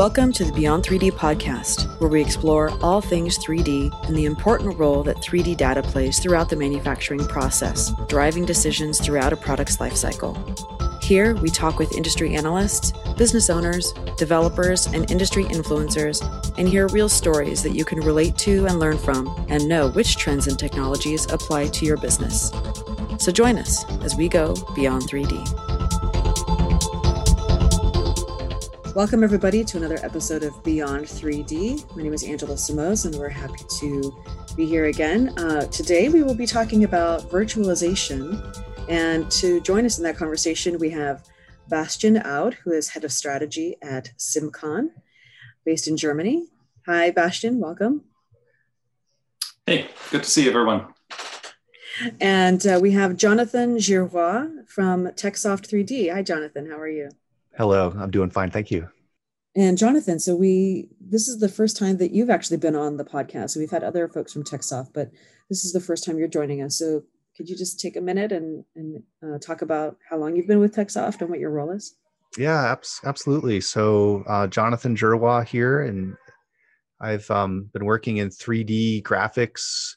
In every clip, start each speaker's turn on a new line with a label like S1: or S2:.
S1: Welcome to the Beyond 3D podcast, where we explore all things 3D and the important role that 3D data plays throughout the manufacturing process, driving decisions throughout a product's lifecycle. Here, we talk with industry analysts, business owners, developers, and industry influencers, and hear real stories that you can relate to and learn from, and know which trends and technologies apply to your business. So join us as we go beyond 3D. Welcome, everybody, to another episode of Beyond 3D. My name is Angela Samos, and we're happy to be here again. Uh, today, we will be talking about virtualization. And to join us in that conversation, we have Bastian Aud, who is head of strategy at SimCon, based in Germany. Hi, Bastian, welcome.
S2: Hey, good to see you, everyone.
S1: And uh, we have Jonathan Girroir from TechSoft 3D. Hi, Jonathan, how are you?
S3: Hello, I'm doing fine. Thank you.
S1: And Jonathan, so we this is the first time that you've actually been on the podcast. So we've had other folks from TechSoft, but this is the first time you're joining us. So could you just take a minute and and uh, talk about how long you've been with TechSoft and what your role is?
S3: Yeah, absolutely. So uh, Jonathan Girroir here, and I've um, been working in 3D graphics.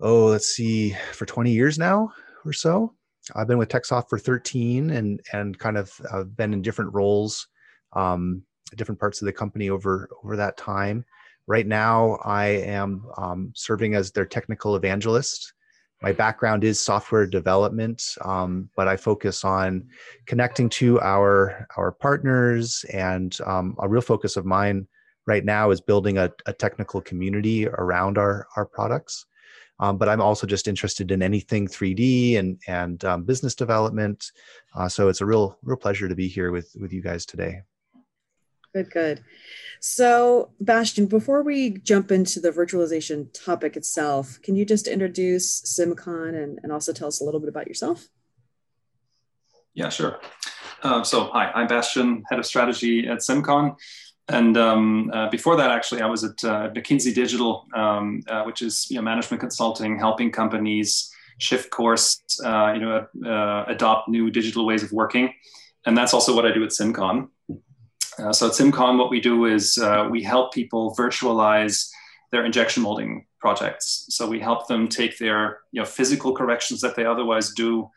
S3: Oh, let's see, for 20 years now or so. I've been with TechSoft for 13 and and kind of uh, been in different roles, um, different parts of the company over over that time. Right now, I am um, serving as their technical evangelist. My background is software development, um, but I focus on connecting to our our partners, and um, a real focus of mine right now is building a, a technical community around our our products. Um, but I'm also just interested in anything 3D and and um, business development. Uh, so it's a real real pleasure to be here with with you guys today.
S1: Good, good. So, Bastian, before we jump into the virtualization topic itself, can you just introduce SimCon and, and also tell us a little bit about yourself?
S2: Yeah, sure. Uh, so, hi, I'm Bastian, head of strategy at SimCon. And um, uh, before that, actually, I was at uh, McKinsey Digital, um, uh, which is you know, management consulting, helping companies shift course, uh, you know, uh, adopt new digital ways of working. And that's also what I do at SimCon. Uh, so at SimCon, what we do is we help people virtualize their injection molding projects. So we help them take their you know, physical corrections that they otherwise do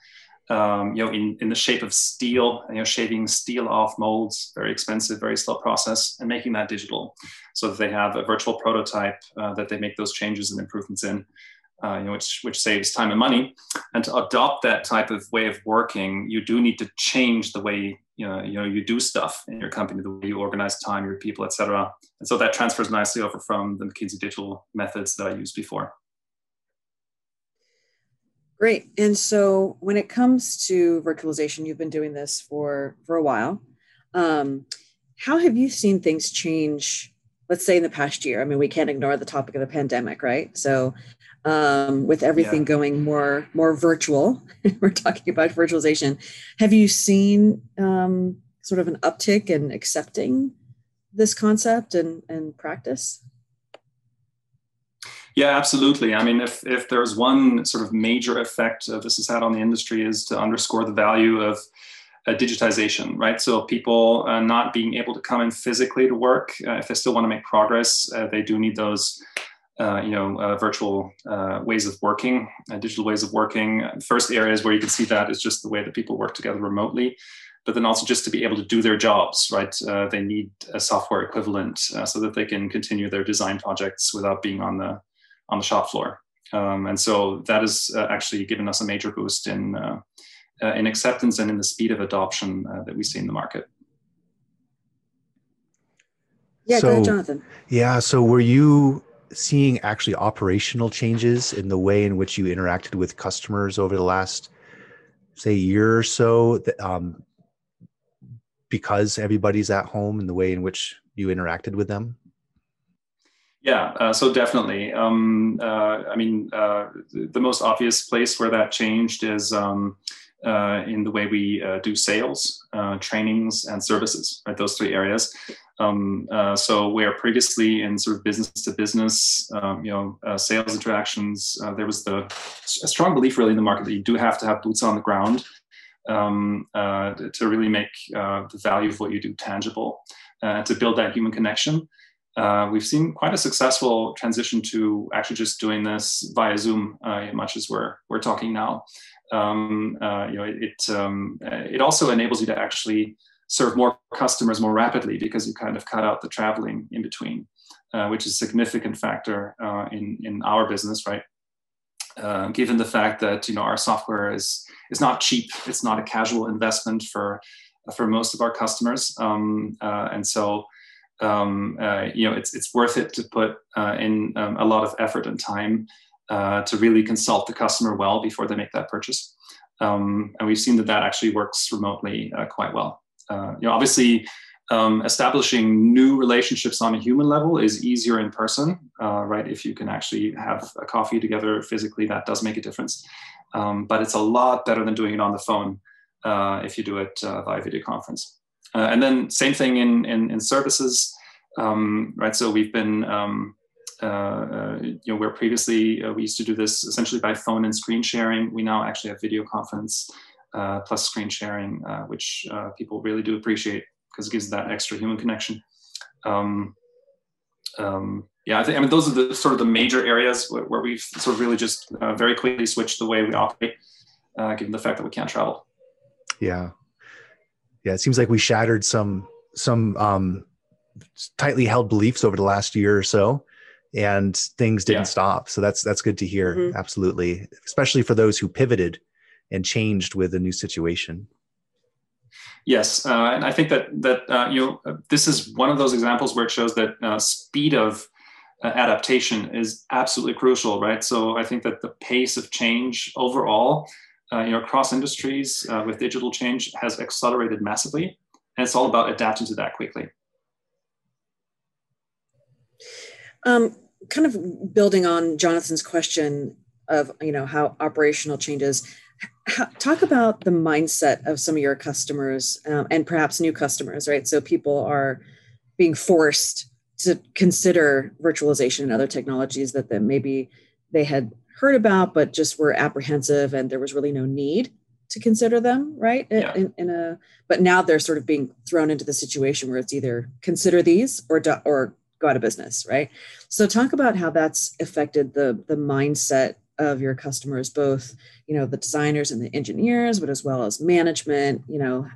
S2: um, you know, in, in the shape of steel, you know, shaving steel off molds, very expensive, very slow process, and making that digital so that they have a virtual prototype uh, that they make those changes and improvements in, uh, you know, which, which saves time and money. And to adopt that type of way of working, you do need to change the way you know, you know you do stuff in your company, the way you organize time, your people, etc. And so that transfers nicely over from the McKinsey digital methods that I used before.
S1: Great. And so when it comes to virtualization, you've been doing this for for a while. Um, how have you seen things change? Let's say in the past year. I mean, we can't ignore the topic of the pandemic, right? So, um, with everything yeah. going more more virtual, we're talking about virtualization. Have you seen um, sort of an uptick in accepting this concept and and practice?
S2: Yeah, absolutely. I mean, if if there's one sort of major effect uh, this has had on the industry is to underscore the value of uh, digitization, right? So people uh, not being able to come in physically to work, uh, if they still want to make progress, uh, they do need those, uh, you know, virtual ways of working, digital ways of working. First areas where you can see that is just the way that people work together remotely but then also just to be able to do their jobs, right? They need a software equivalent so that they can continue their design projects without being on the on the shop floor. Um, and so that has uh, actually given us a major boost in, uh, uh, in acceptance and in the speed of adoption uh, that we see in the market.
S1: Yeah, so, go ahead, Jonathan.
S3: Yeah, so were you seeing actually operational changes in the way in which you interacted with customers over the last, say, year or so? Um, because everybody's at home and the way in which you interacted with them?
S2: Yeah, uh, so definitely. Um, uh, I mean, uh, the most obvious place where that changed is um, uh, in the way we uh, do sales, uh, trainings, and services. Right, those three areas. Um, so where previously in sort of business to business, um, you know, sales interactions, there was the strong belief really in the market that you do have to have boots on the ground um, to really make the value of what you do tangible. to build that human connection. Uh, we've seen quite a successful transition to actually just doing this via Zoom, uh, much as we're we're talking now. Um, uh, you know, it it, um, it also enables you to actually serve more customers more rapidly because you kind of cut out the traveling in between, uh, which is a significant factor uh, in in our business, right? Uh, given the fact that you know our software is is not cheap, it's not a casual investment for for most of our customers, um, uh, and so um, uh, you know it's it's worth it to put uh, in um, a lot of effort and time uh, to really consult the customer well before they make that purchase. Um, and we've seen that that actually works remotely uh, quite well. Uh, you know, obviously, um, establishing new relationships on a human level is easier in person, uh, right? If you can actually have a coffee together physically, that does make a difference. Um, but it's a lot better than doing it on the phone if you do it via video conference. Uh, and then same thing in, in, in services, um, right? So we've been, um, uh, uh, you know, where previously uh, we used to do this essentially by phone and screen sharing. We now actually have video conference uh, plus screen sharing, which people really do appreciate because it gives that extra human connection. Um, um, yeah, I think I mean those are the sort of the major areas where, where we've sort of really just very quickly switched the way we operate, given the fact that we can't travel.
S3: Yeah, yeah, it seems like we shattered some some um, tightly held beliefs over the last year or so, and things didn't yeah. stop. So that's that's good to hear. Mm-hmm. Absolutely, especially for those who pivoted and changed with a new situation.
S2: Yes, uh, and I think that that uh, you know this is one of those examples where it shows that uh, speed of uh, adaptation is absolutely crucial, right? So I think that the pace of change overall uh, you know, across industries uh, with digital change has accelerated massively, and it's all about adapting to that quickly.
S1: Um, kind of building on Jonathan's question of you know how operational changes. Talk about the mindset of some of your customers um, and perhaps new customers, right? So people are being forced to consider virtualization and other technologies that, that maybe they had heard about, but just were apprehensive and there was really no need to consider them, right? Yeah. In, in, a, but now they're sort of being thrown into the situation where it's either consider these or do, or go out of business, right? So talk about how that's affected the the mindset of your customers, both you know the designers and the engineers, but as well as management. You know,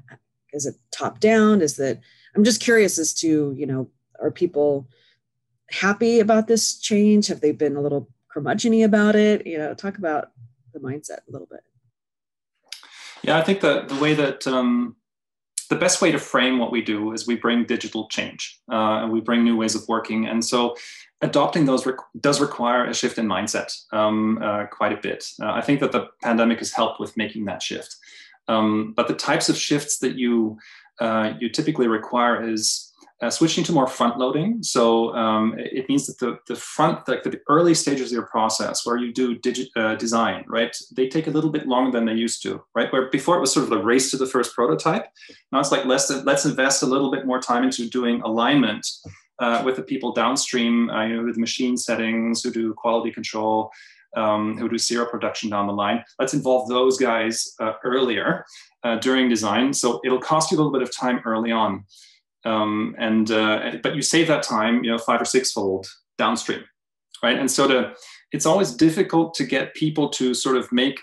S1: is it top down? Is that I'm just curious as to you know are people happy about this change? Have they been a little curmudgeony about it? You know, talk about the mindset a little bit.
S2: Yeah, I think that the way that um, the best way to frame what we do is we bring digital change uh, and we bring new ways of working. And so adopting those does require a shift in mindset um, uh, quite a bit. Uh, I think that the pandemic has helped with making that shift. Um, but the types of shifts that you uh, you typically require is uh, switching to more front loading. So um, it means that the, the front, like the early stages of your process where you do digit, uh, design, right? They take a little bit longer than they used to, right? Where before it was sort of the race to the first prototype. Now it's like let's, let's invest a little bit more time into doing alignment uh, with the people downstream, uh, you know, with machine settings, who do quality control, um, who do serial production down the line. Let's involve those guys uh, earlier uh, during design. So it'll cost you a little bit of time early on um, and uh, but you save that time, you know, five or sixfold downstream, right? And so to, it's always difficult to get people to sort of make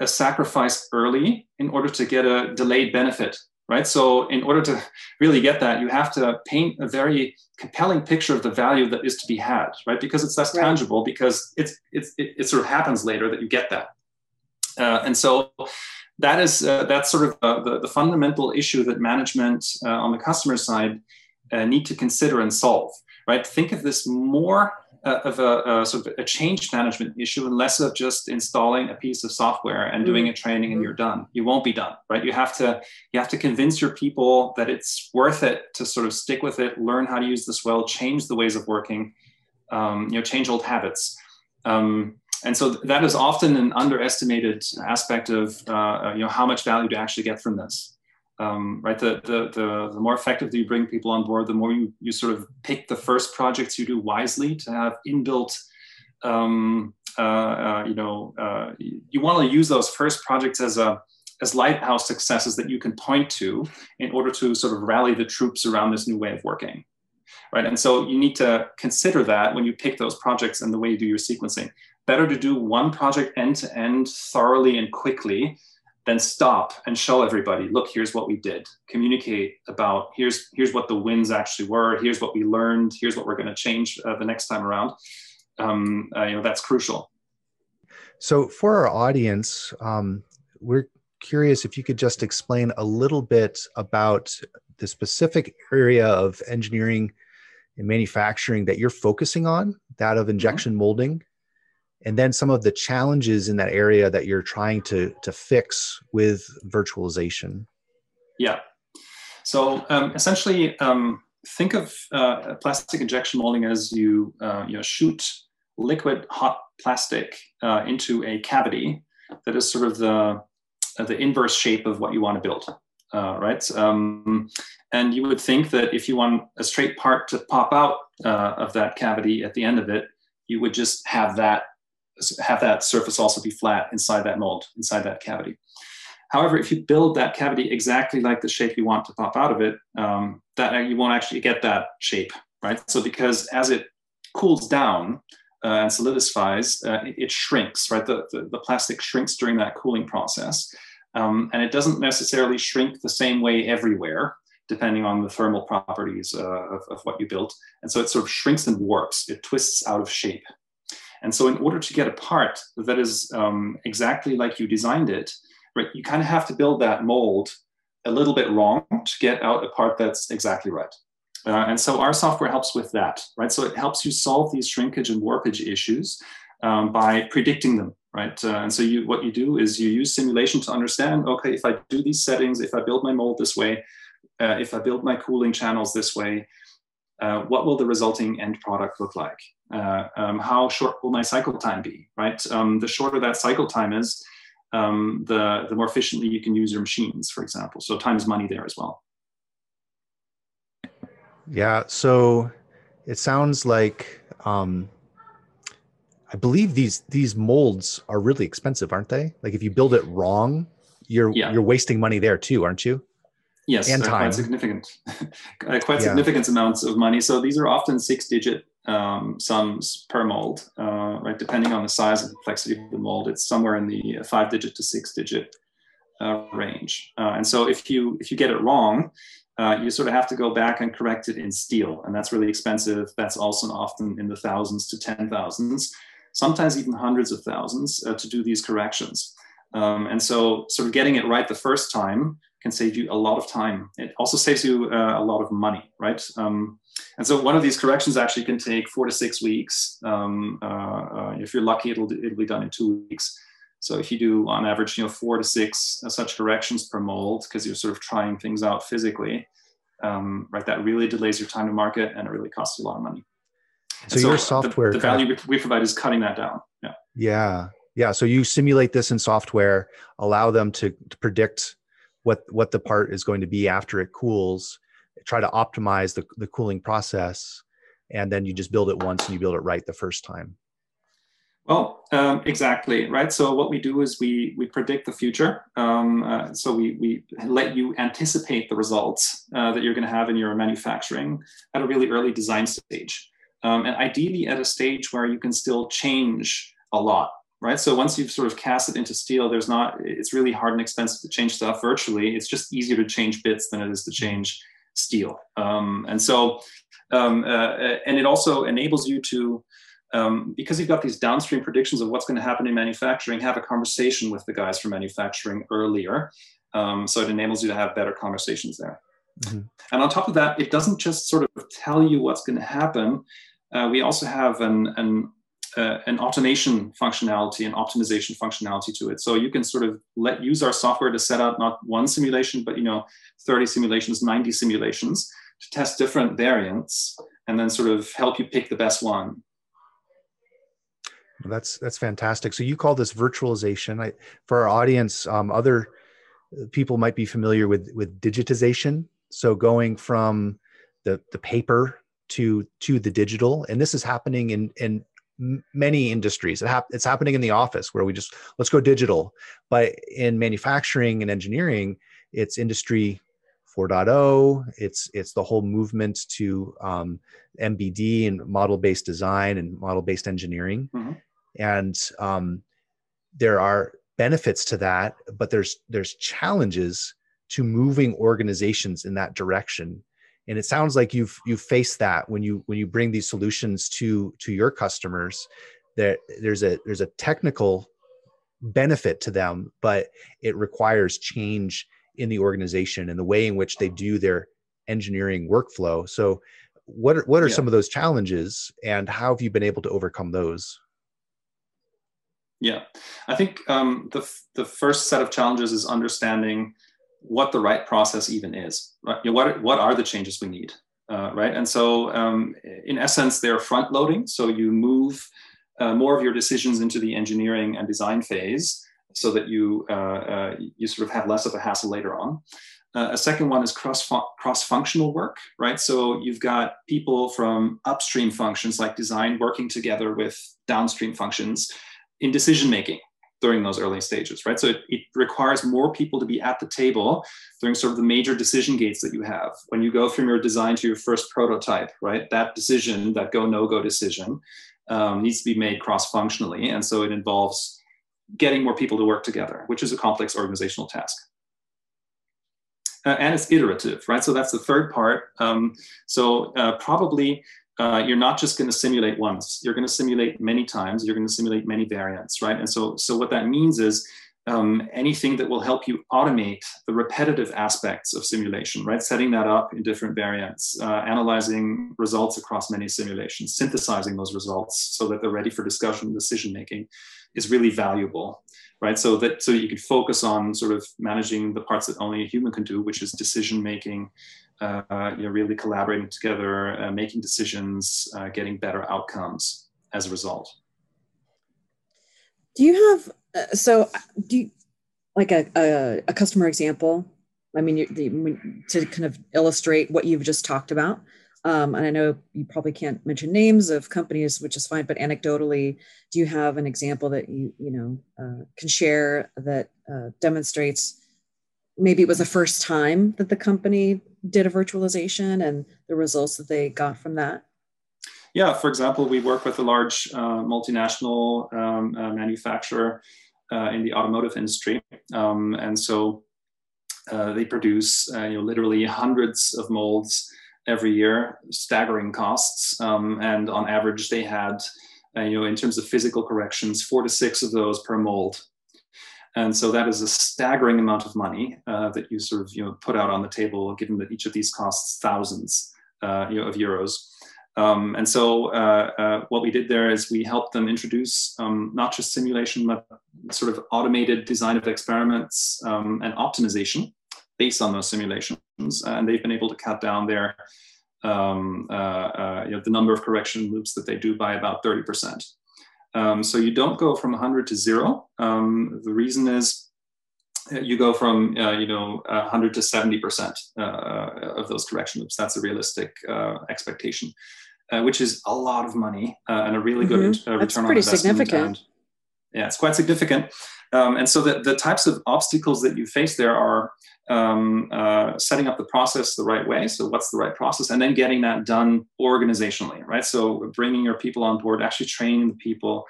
S2: a sacrifice early in order to get a delayed benefit, right? So in order to really get that, you have to paint a very compelling picture of the value that is to be had, right? Because it's less right. tangible, because it's, it's it, it, sort of happens later that you get that. Uh, and so that is uh, that's sort of uh, the, the fundamental issue that management uh, on the customer side uh, need to consider and solve right? Think of this more uh, of a, a, sort of a change management issue and less of just installing a piece of software and doing a training and mm-hmm. you're done. You won't be done right? You have to you have to convince your people that it's worth it to sort of stick with it learn how to use this well change the ways of working um, you know change old habits. Um, and so that is often an underestimated aspect of uh, you know how much value to actually get from this. Um, right? The, the, the, the, more effectively you bring people on board the more you, you sort of pick the first projects you do wisely to have inbuilt um, uh, uh, you know uh, you want to use those first projects as a as lighthouse successes that you can point to in order to sort of rally the troops around this new way of working. Right? And so you need to consider that when you pick those projects and the way you do your sequencing better to do one project end to end thoroughly and quickly than stop and show everybody look here's what we did. Communicate about here's here's what the wins actually were. Here's what we learned. Here's what we're going to change uh, the next time around. Um, uh, you know that's crucial.
S3: So for our audience um, we're curious if you could just explain a little bit about the specific area of engineering and manufacturing that you're focusing on that of mm-hmm. injection molding and then some of the challenges in that area that you're trying to to fix with virtualization?
S2: Yeah. So um, essentially um, think of uh, plastic injection molding as you uh, you know shoot liquid hot plastic uh, into a cavity that is sort of the uh, the inverse shape of what you want to build uh, right? Um, and you would think that if you want a straight part to pop out uh, of that cavity at the end of it you would just have that have that surface also be flat inside that mold, inside that cavity. However, if you build that cavity exactly like the shape you want to pop out of it, um, that uh, you won't actually get that shape, right? So because as it cools down uh, and solidifies, uh, it, it, shrinks, right? The, the, the, plastic shrinks during that cooling process. Um, and it doesn't necessarily shrink the same way everywhere, depending on the thermal properties uh, of, of what you built. And so it sort of shrinks and warps, it twists out of shape. And so, in order to get a part that is um, exactly like you designed it, right, you kind of have to build that mold a little bit wrong to get out a part that's exactly right. Uh, and so, our software helps with that, right? So, it helps you solve these shrinkage and warpage issues um, by predicting them, right? Uh, and so, you what you do is you use simulation to understand, okay, if I do these settings, if I build my mold this way, uh, if I build my cooling channels this way, uh, what will the resulting end product look like? Uh, um, how short will my cycle time be, right? Um, the shorter that cycle time is, um, the, the more efficiently you can use your machines, for example. So time is money there as well.
S3: Yeah, so it sounds like um, I believe these these molds are really expensive, aren't they? Like if you build it wrong, you're yeah. you're wasting money there too, aren't you?
S2: Yes, and time. quite significant, quite yeah. significant amounts of money. So these are often six-digit um, sums per mold, uh, right? Depending on the size and complexity of the mold, it's somewhere in the five-digit to six-digit uh, range. Uh, and so if you if you get it wrong, uh, you sort of have to go back and correct it in steel, and that's really expensive. That's also often in the thousands to ten thousands, sometimes even hundreds of thousands uh, to do these corrections. Um, and so, sort of getting it right the first time can save you a lot of time. It also saves you uh, a lot of money, right? Um, and so one of these corrections actually can take four to six weeks. Um, uh, uh, if you're lucky, it'll it'll be done in two weeks. So if you do on average, you know, four to six uh, such corrections per mold, because you're sort of trying things out physically, um, right? That really delays your time to market, and it really costs you a lot of money.
S3: So, so, your software,
S2: the, the value we provide is cutting that down. Yeah.
S3: Yeah. Yeah. So you simulate this in software, allow them to, to predict what what the part is going to be after it cools try to optimize the, the cooling process and then you just build it once and you build it right the first time
S2: well um, exactly right so what we do is we we predict the future um, uh, so we we let you anticipate the results uh, that you're going to have in your manufacturing at a really early design stage um, and ideally at a stage where you can still change a lot right? So once you've sort of cast it into steel, there's not, it's really hard and expensive to change stuff virtually. It's just easier to change bits than it is to change steel. Um, and so, um, uh, and it also enables you to, um, because you've got these downstream predictions of what's going to happen in manufacturing, have a conversation with the guys from manufacturing earlier. Um, so it enables you to have better conversations there. Mm-hmm. And on top of that, it doesn't just sort of tell you what's going to happen. Uh, we also have an, an uh, an automation functionality and optimization functionality to it. So you can sort of let use our software to set up not one simulation, but you know, 30 simulations, 90 simulations to test different variants and then sort of help you pick the best one.
S3: Well, that's that's fantastic. So you call this virtualization. I, for our audience, um, other people might be familiar with with digitization. So going from the the paper to to the digital, and this is happening in in m- many industries. It hap- it's happening in the office where we just let's go digital. But in manufacturing and engineering, it's industry 4.0. It's it's the whole movement to um, MBD and model based design and model based engineering, mm-hmm. and um, there are benefits to that, but there's there's challenges to moving organizations in that direction and it sounds like you've you've faced that when you when you bring these solutions to to your customers that there's a there's a technical benefit to them but it requires change in the organization and the way in which they do their engineering workflow. So what are, what are yeah. some of those challenges and how have you been able to overcome those?
S2: Yeah. I think um, the, the first set of challenges is understanding what the right process even is. Right? You know, what, what are the changes we need? Uh, right. And so, um, in essence, they're front loading. So you move uh, more of your decisions into the engineering and design phase so that you, uh, uh you sort of have less of a hassle later on. Uh, a second one is cross cross functional work, right? So you've got people from upstream functions like design working together with downstream functions in decision making, during those early stages, right? So it, it, requires more people to be at the table during sort of the major decision gates that you have. When you go from your design to your first prototype, right? That decision, that go no go decision, um, needs to be made cross functionally, and so it involves getting more people to work together, which is a complex organizational task. Uh, and it's iterative, right? So that's the third part. Um, so uh, probably uh, you're not just going to simulate once. You're going to simulate many times. You're going to simulate many variants, right? And so, so what that means is um, anything that will help you automate the repetitive aspects of simulation, right? Setting that up in different variants, uh, analyzing results across many simulations, synthesizing those results so that they're ready for discussion and decision making is really valuable, right? So that so you can focus on sort of managing the parts that only a human can do, which is decision making, uh, you know, really collaborating together, uh, making decisions, uh, getting better outcomes as a result.
S1: Do you have uh, so do you like a, a, a customer example? I mean, you, the, to kind of illustrate what you've just talked about. Um, and I know you probably can't mention names of companies, which is fine. But anecdotally, do you have an example that you you know uh, can share that uh, demonstrates maybe it was the first time that the company did a virtualization and the results that they got from that?
S2: Yeah, for example, we work with a large uh, multinational um, uh, manufacturer uh, in the automotive industry, um, and so uh, they produce uh, you know literally hundreds of molds every year, staggering costs, um, and on average they had uh, you know in terms of physical corrections, four to six of those per mold. And so that is a staggering amount of money uh, that you sort of you know put out on the table, given that each of these costs thousands uh, you know, of euros. Um, and so uh, uh what we did there is we helped them introduce um, not just simulation, but sort of automated design of experiments um, and optimization based on those simulations. And they've been able to cut down their um, uh, uh, you know, the number of correction loops that they do by about 30%. Um, so you don't go from 100 to zero. Um, the reason is uh, you go from uh, you know 100 to 70 percent uh, of those correction loops. That's a realistic uh, expectation, uh, which is a lot of money uh, and a really mm-hmm. good return
S1: That's
S2: pretty
S1: on investment. Significant.
S2: And, yeah, it's quite significant. Um, and so the, the types of obstacles that you face there are um, uh, setting up the process the right way. So, what's the right process? And then getting that done organizationally, right? So, bringing your people on board, actually training the people,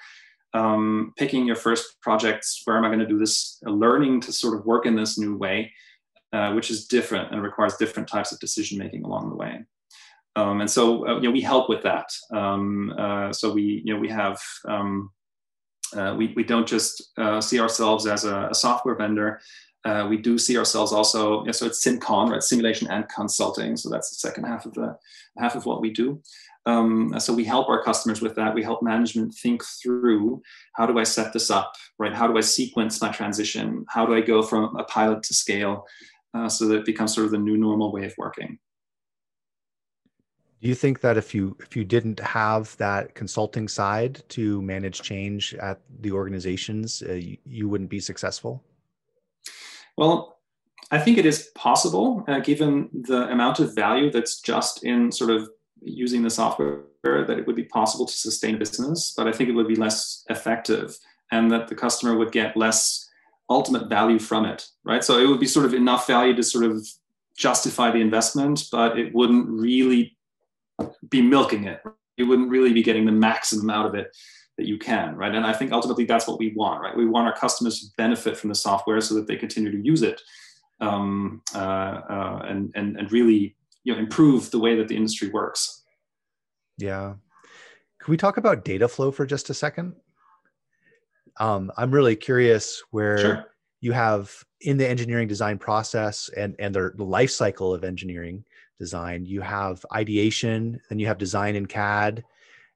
S2: um, picking your first projects. Where am I going to do this? Learning to sort of work in this new way, uh, which is different and requires different types of decision making along the way. Um, and so, uh, you know, we help with that. Um, uh, so we, you know, we have um, uh, we, we don't just uh, see ourselves as a, a software vendor. Uh, we do see ourselves also, yeah, so it's SimCon, right? Simulation and consulting. So that's the second half of the half of what we do. Um, so we help our customers with that. We help management think through how do I set this up, right? How do I sequence my transition? How do I go from a pilot to scale uh, so that it becomes sort of the new normal way of working?
S3: Do you think that if you if you didn't have that consulting side to manage change at the organizations, uh, you, you, wouldn't be successful?
S2: Well, I think it is possible, uh, given the amount of value that's just in sort of using the software that it would be possible to sustain a business, but I think it would be less effective and that the customer would get less ultimate value from it, right? So it would be sort of enough value to sort of justify the investment, but it wouldn't really be milking it. You wouldn't really be getting the maximum out of it that you can, right? And I think ultimately that's what we want, right? We want our customers to benefit from the software so that they continue to use it um, uh, uh, and, and, and really you know, improve the way that the industry works.
S3: Yeah. Can we talk about data flow for just a second? Um, I'm really curious where sure. you have in the engineering design process and, and the, the life cycle of engineering design, you have ideation, then you have design in CAD,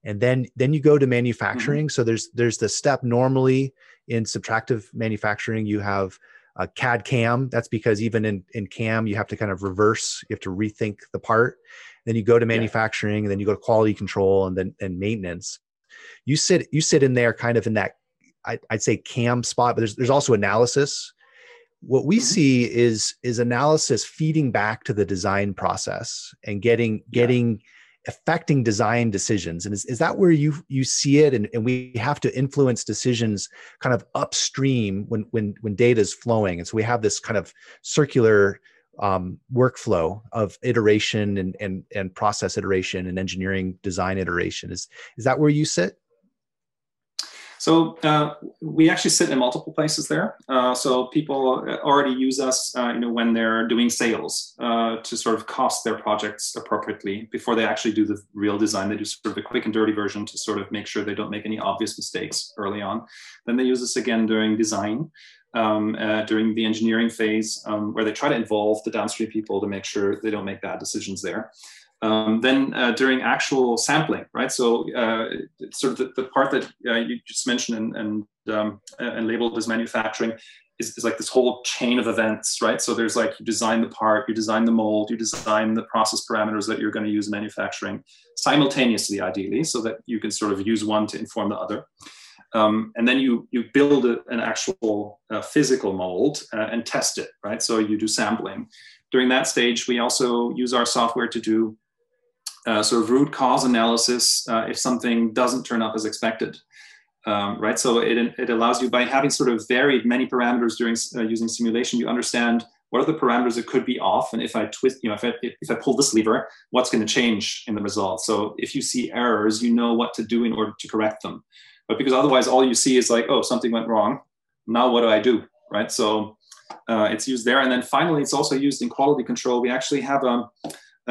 S3: and then then you go to manufacturing. Mm-hmm. so there's there's the step. Normally in subtractive manufacturing you have a cad cam. That's because even in in cam you have to kind of reverse you have to rethink the part. Then you go to manufacturing yeah. and then you go to quality control and then and maintenance. You sit you sit in there kind of in that I, would say cam spot but there's there's also analysis. What we mm-hmm. see is is analysis feeding back to the design process and getting getting yeah affecting design decisions. And is, is that where you you see it? And, and we have to influence decisions kind of upstream when when when data is flowing. And so we have this kind of circular um, workflow of iteration and, and and process iteration and engineering design iteration. Is is that where you sit
S2: so uh, we actually sit in multiple places there. Uh, so people already use us, uh, you know, when they're doing sales uh, to sort of cost their projects appropriately before they actually do the real design. They do sort of a quick and dirty version to sort of make sure they don't make any obvious mistakes early on. Then they use us again during design. Um, uh, during the engineering phase, um, where they try to involve the downstream people to make sure they don't make bad decisions there. Um, then uh, during actual sampling, right? So uh, sort of the, the part that uh, you just mentioned and, and, um, and labeled as manufacturing is, is, like this whole chain of events, right? So there's like you design the part, you design the mold, you design the process parameters that you're going to use in manufacturing simultaneously, ideally, so that you can sort of use one to inform the other. Um, and then you you build a, an actual uh, physical mold uh, and test it, right? So you do sampling. During that stage, we also use our software to do uh, sort of root cause analysis uh, if something doesn't turn up as expected. Um, right, so it, it allows you by having sort of varied many parameters during uh, using simulation, you understand what are the parameters that could be off, and if I twist, you know, if I if I pull this lever, what's going to change in the result. So if you see errors, you know what to do in order to correct them. But because otherwise, all you see is like, oh, something went wrong. Now what do I do? Right, so uh, it's used there, and then finally, it's also used in quality control. We actually have a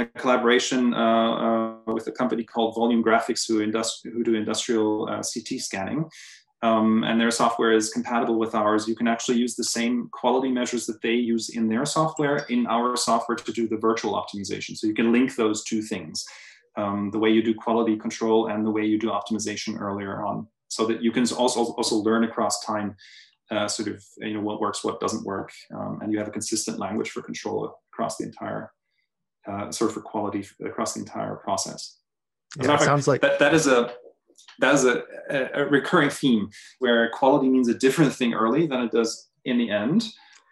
S2: collaboration uh, uh, with a company called Volume Graphics, who, industri- who do industrial uh, CT scanning. Um, and their software is compatible with ours. You can actually use the same quality measures that they use in their software in our software to do the virtual optimization. So you can link those two things, um, the way you do quality control and the way you do optimization earlier on, so that you can also also learn across time, uh, sort of you know what works, what doesn't work, um, and you have a consistent language for control across the entire uh, sort of for quality across the entire process.
S3: Yeah, it sounds like
S2: that, that is a that is a, a, recurring theme where quality means a different thing early than it does in the end.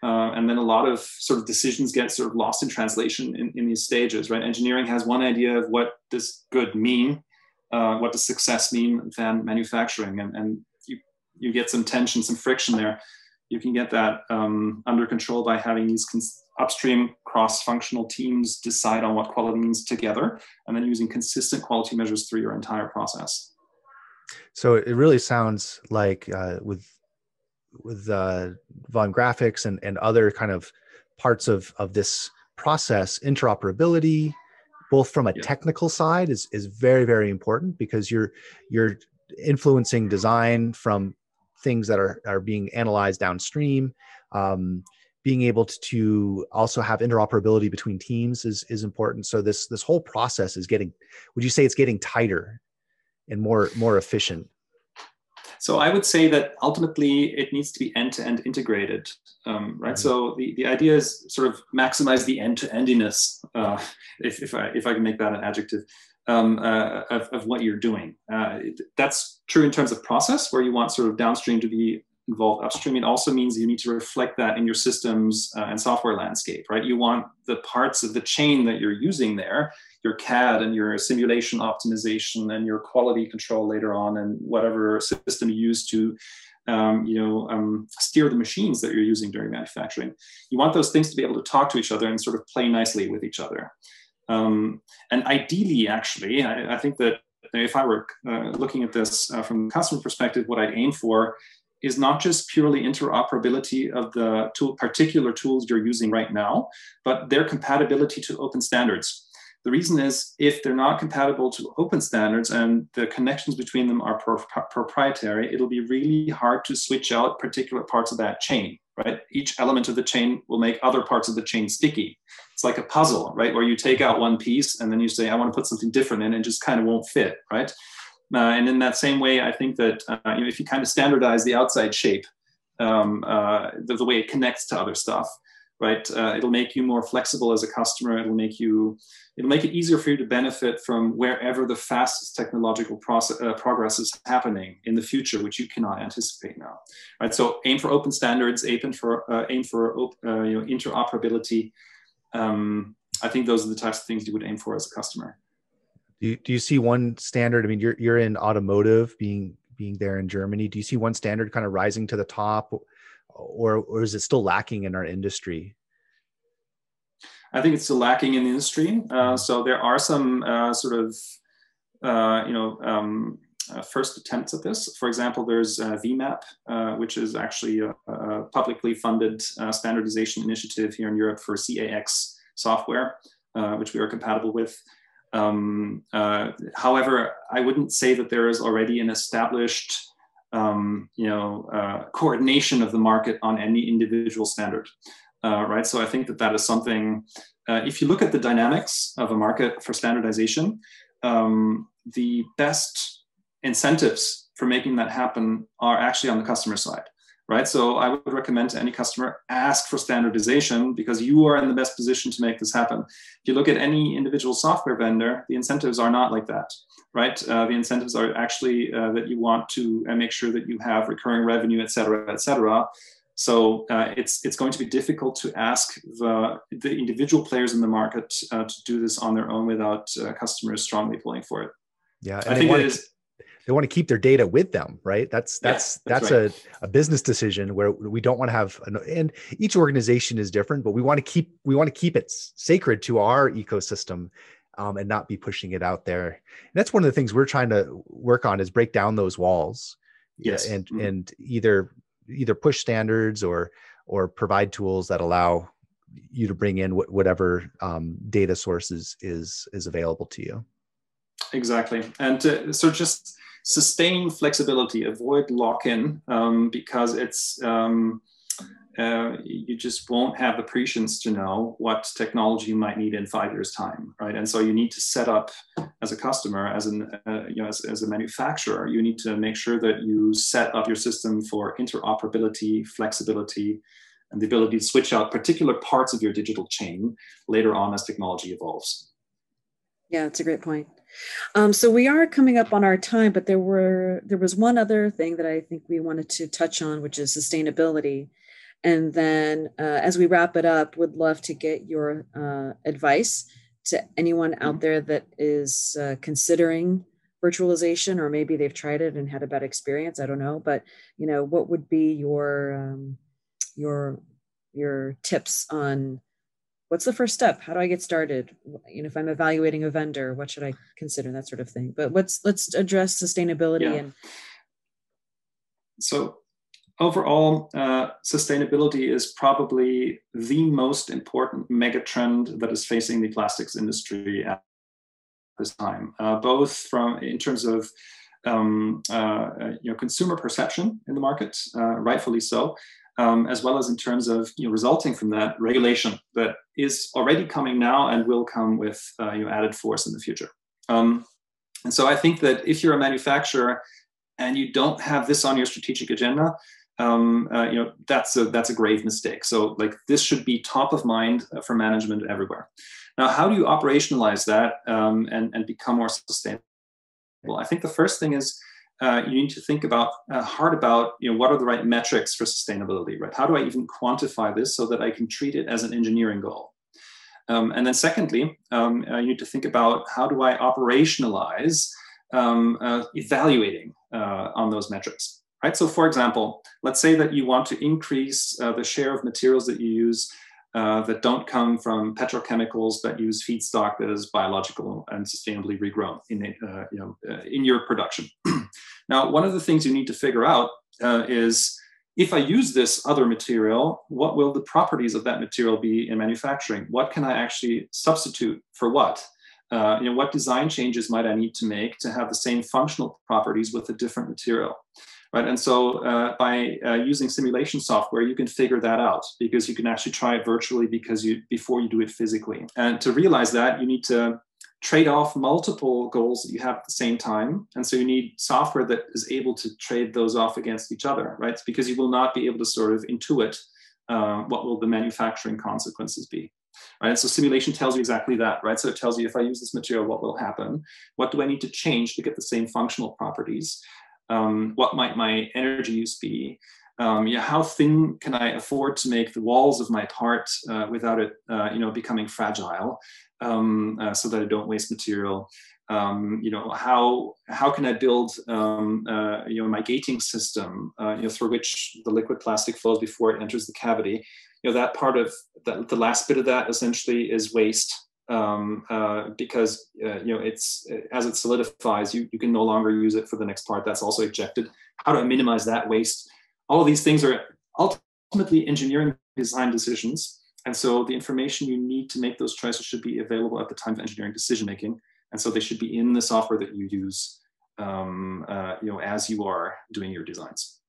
S2: Uh, and then a lot of sort of decisions get sort of lost in translation in, in these stages, right? Engineering has one idea of what does good mean, uh, what does success mean, than manufacturing, and, and you you get some tension, some friction there. You can get that um, under control by having these cons- upstream cross-functional teams decide on what quality means together, and then using consistent quality measures through your entire process.
S3: So it really sounds like uh, with with uh, Volume Graphics and, and other kind of parts of, of this process, interoperability, both from a yeah. technical side, is, is very, very important because you're you're influencing design from things that are, are being analyzed downstream. Um, being able to also have interoperability between teams is is important so this this whole process is getting would you say it's getting tighter and more more efficient
S2: so i would say that ultimately it needs to be end-to-end integrated um, right mm-hmm. so the, the idea is sort of maximize the end-to-endiness uh, if, if, I, if i can make that an adjective um, uh, of, of what you're doing uh, that's true in terms of process where you want sort of downstream to be involved upstream, it also means you need to reflect that in your systems uh, and software landscape, right? You want the parts of the chain that you're using there, your CAD and your simulation optimization and your quality control later on, and whatever system you use to um, you know, um, steer the machines that you're using during manufacturing. You want those things to be able to talk to each other and sort of play nicely with each other. Um, and ideally, actually, I, I, think that if I were uh, looking at this uh, from the customer perspective, what I'd aim for is not just purely interoperability of the tool, particular tools you're using right now, but their compatibility to open standards. The reason is if they're not compatible to open standards and the connections between them are pro- proprietary, it'll be really hard to switch out particular parts of that chain, right? Each element of the chain will make other parts of the chain sticky. It's like a puzzle, right? Where you take out one piece and then you say, I want to put something different in, and just kind of won't fit, right? Uh, and in that same way, I think that uh, you know, if you kind of standardize the outside shape, um, uh, the, the, way it connects to other stuff, right? Uh, it'll make you more flexible as a customer. It'll make you, it'll make it easier for you to benefit from wherever the fastest technological process, uh, progress is happening in the future, which you cannot anticipate now, right? So aim for open standards, aim for uh, aim for uh, you know interoperability. Um, I think those are the types of things you would aim for as a customer.
S3: Do you, do you see one standard? I mean, you're you're in automotive, being being there in Germany. Do you see one standard kind of rising to the top? Or or is it still lacking in our industry?
S2: I think it's still lacking in the industry. Uh, mm-hmm. so there are some uh, sort of uh, you know um, uh, first attempts at this. For example, there's VMAP, uh, which is actually a, a publicly funded uh, standardization initiative here in Europe for CAX software, which we are compatible with. Um, however, I wouldn't say that there is already an established um, you know, uh, coordination of the market on any individual standard, uh, right? So I think that that is something. Uh, if you look at the dynamics of a market for standardization, um, the best incentives for making that happen are actually on the customer side right? So I would recommend to any customer ask for standardization because you are in the best position to make this happen. If you look at any individual software vendor, the incentives are not like that, right? Uh, the incentives are actually uh, that you want to uh, make sure that you have recurring revenue, et cetera, et cetera. So uh, it's it's going to be difficult to ask the the individual players in the market uh, to do this on their own without uh, customers strongly pulling for it.
S3: Yeah, I think it is they want to keep their data with them right that's that's yeah, that's, that's right. a, a business decision where we don't want to have an, and each organization is different but we want to keep we want to keep it sacred to our ecosystem um, and not be pushing it out there and that's one of the things we're trying to work on is break down those walls
S2: yes
S3: and mm-hmm. and either either push standards or or provide tools that allow you to bring in whatever um, data sources is is available to you
S2: exactly and uh, so just sustain flexibility, avoid lock-in um, because it's um, uh, you just won't have the prescience to know what technology you might need in five years' time, right? And so you need to set up as a customer, as an uh, you know, as, as a manufacturer, you need to make sure that you set up your system for interoperability, flexibility, and the ability to switch out particular parts of your digital chain later on as technology evolves.
S1: Yeah, that's a great point. Um, so we are coming up on our time, but there were there was one other thing that I think we wanted to touch on, which is sustainability. And then, uh, as we wrap it up, would love to get your uh, advice to anyone out mm-hmm. there that is uh, considering virtualization, or maybe they've tried it and had a bad experience. I don't know, but you know, what would be your um, your your tips on what's the first step? How do i get started? You know if i'm evaluating a vendor what should i consider? That sort of thing. But let's let's address sustainability yeah. and
S2: so overall uh, sustainability is probably the most important megatrend that is facing the plastics industry at this time uh, both from in terms of um, uh, you know consumer perception in the market uh, rightfully so um, as well as in terms of you know, resulting from that regulation that is already coming now and will come with uh, you know, added force in the future. Um, and so I think that if you're a manufacturer and you don't have this on your strategic agenda, um, uh, you know that's a that's a grave mistake. So like this should be top of mind for management everywhere. Now, how do you operationalize that um, and and become more sustainable? I think the first thing is uh, you need to think about uh, hard about you know what are the right metrics for sustainability, right? How do I even quantify this so that I can treat it as an engineering goal? Um, and then secondly, um, uh, you need to think about how do I operationalize um, uh, evaluating uh, on those metrics, right? So for example, let's say that you want to increase uh, the share of materials that you use uh, that don't come from petrochemicals that use feedstock that is biological and sustainably regrown in, uh, you know, uh, in your production. now, one of the things you need to figure out uh, is if I use this other material, what will the properties of that material be in manufacturing? What can I actually substitute for what? Uh, you know, what design changes might I need to make to have the same functional properties with a different material? Right? And so uh, by uh, using simulation software, you can figure that out because you can actually try it virtually because you before you do it physically. And to realize that, you need to trade off multiple goals that you have at the same time. And so you need software that is able to trade those off against each other, right? Because you will not be able to sort of intuit uh, what will the manufacturing consequences be. Right, so simulation tells you exactly that, right? So it tells you if I use this material, what will happen? What do I need to change to get the same functional properties? Um, what might my energy use be? Um, yeah, how thin can I afford to make the walls of my part uh, without it, uh, you know, becoming fragile, um, uh, so that I don't waste material? Um, you know, how how can I build, um, uh, you know, my gating system, uh, you know, through which the liquid plastic flows before it enters the cavity? You know, that part of the, the last bit of that essentially is waste um, uh, because uh, you know it's as it solidifies, you, you can no longer use it for the next part that's also ejected. How do I minimize that waste? All of these things are ultimately engineering design decisions, and so the information you need to make those choices should be available at the time of engineering decision making, and so they should be in the software that you use, um, uh, you know, as you are doing your designs.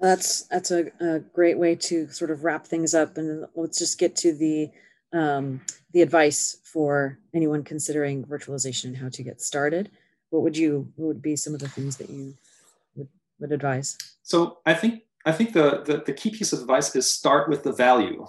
S1: That's that's a, a, great way to sort of wrap things up, and let's just get to the um, the advice for anyone considering virtualization and how to get started. What would you what would be some of the things that you would, would advise?
S2: So I think I think the, the the key piece of advice is start with the value,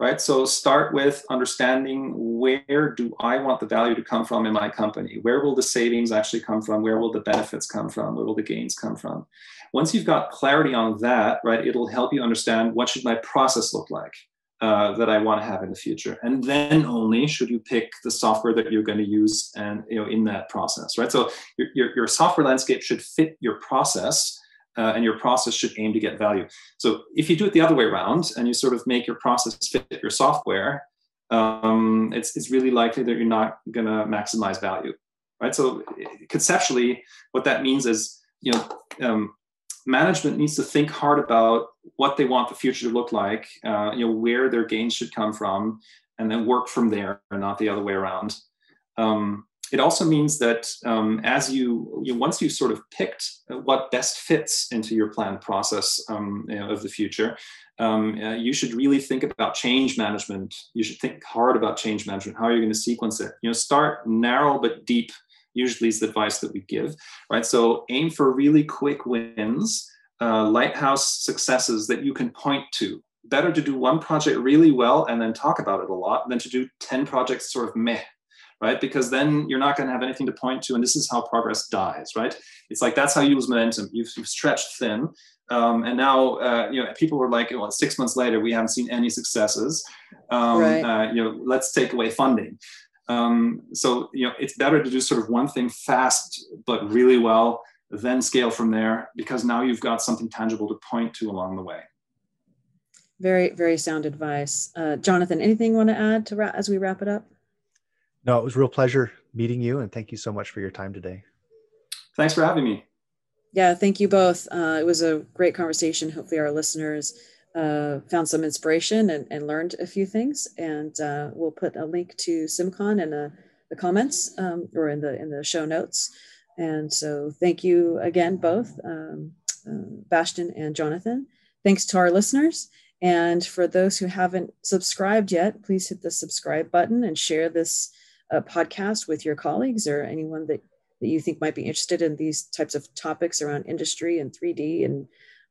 S2: right? So start with understanding where do I want the value to come from in my company? Where will the savings actually come from? Where will the benefits come from? Where will the gains come from? Once you've got clarity on that, right, it'll help you understand what should my process look like uh, that I want to have in the future, and then only should you pick the software that you're going to use and you know in that process, right? So your your, your software landscape should fit your process. Uh, and your process should aim to get value. So if you do it the other way around and you sort of make your process fit your software, um, it's, it's really likely that you're not going to maximize value, right? So conceptually, what that means is, you know, um, management needs to think hard about what they want the future to look like, uh, you know, where their gains should come from, and then work from there, and not the other way around. Um, it also means that um, as you, you once you've sort of picked what best fits into your planned process um, you know, of the future, um, uh, you should really think about change management. You should think hard about change management. How are you going to sequence it? You know, start narrow but deep usually is the advice that we give, right? So aim for really quick wins, uh, lighthouse successes that you can point to. Better to do one project really well and then talk about it a lot than to do 10 projects sort of meh, right? Because then you're not going to have anything to point to, and this is how progress dies, right? It's like that's how you lose momentum. You've, you've stretched thin, um, and now uh, you know people were like, well, six months later we haven't seen any successes. Um, right. uh, you know, let's take away funding. Um, so you know, it's better to do sort of one thing fast but really well, then scale from there because now you've got something tangible to point to along the way.
S1: Very, very sound advice, uh, Jonathan. Anything you want to add to as we wrap it up?
S3: No, it was a real pleasure meeting you, and thank you so much for your time today.
S2: Thanks for having me.
S1: Yeah, thank you both. Uh, it was a great conversation. Hopefully, our listeners uh, found some inspiration and, and, learned a few things. And uh, we'll put a link to SimCon in the, the comments um, or in the in the show notes. And so, thank you again, both um, uh, Bastian and Jonathan. Thanks to our listeners. And for those who haven't subscribed yet, please hit the subscribe button and share this uh, podcast with your colleagues or anyone that, that you think might be interested in these types of topics around industry and 3D and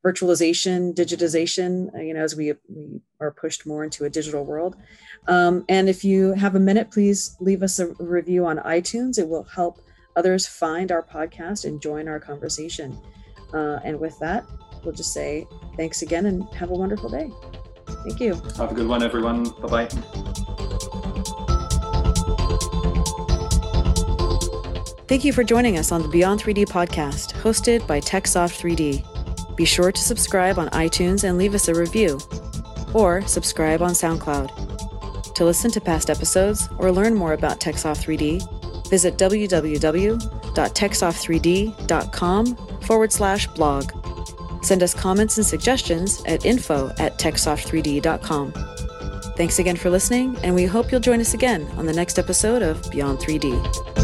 S1: virtualization, digitization, uh, you know, as we, we are pushed more into a digital world. Um, and if you have a minute, please leave us a review on iTunes. It will help others find our podcast and join our conversation. Uh, and with that, we'll just say thanks again and have a wonderful day. Thank you.
S2: Have a good one, everyone. Bye bye.
S1: Thank you for joining us on the Beyond 3D podcast, hosted by TechSoft 3D. Be sure to subscribe on iTunes and leave us a review, or subscribe on SoundCloud. To listen to past episodes or learn more about TechSoft 3D, visit www.techsoft3d.com forward slash blog. Send us comments and suggestions at info at techsoft3d.com. Thanks again for listening, and we hope you'll join us again on the next episode of Beyond 3D.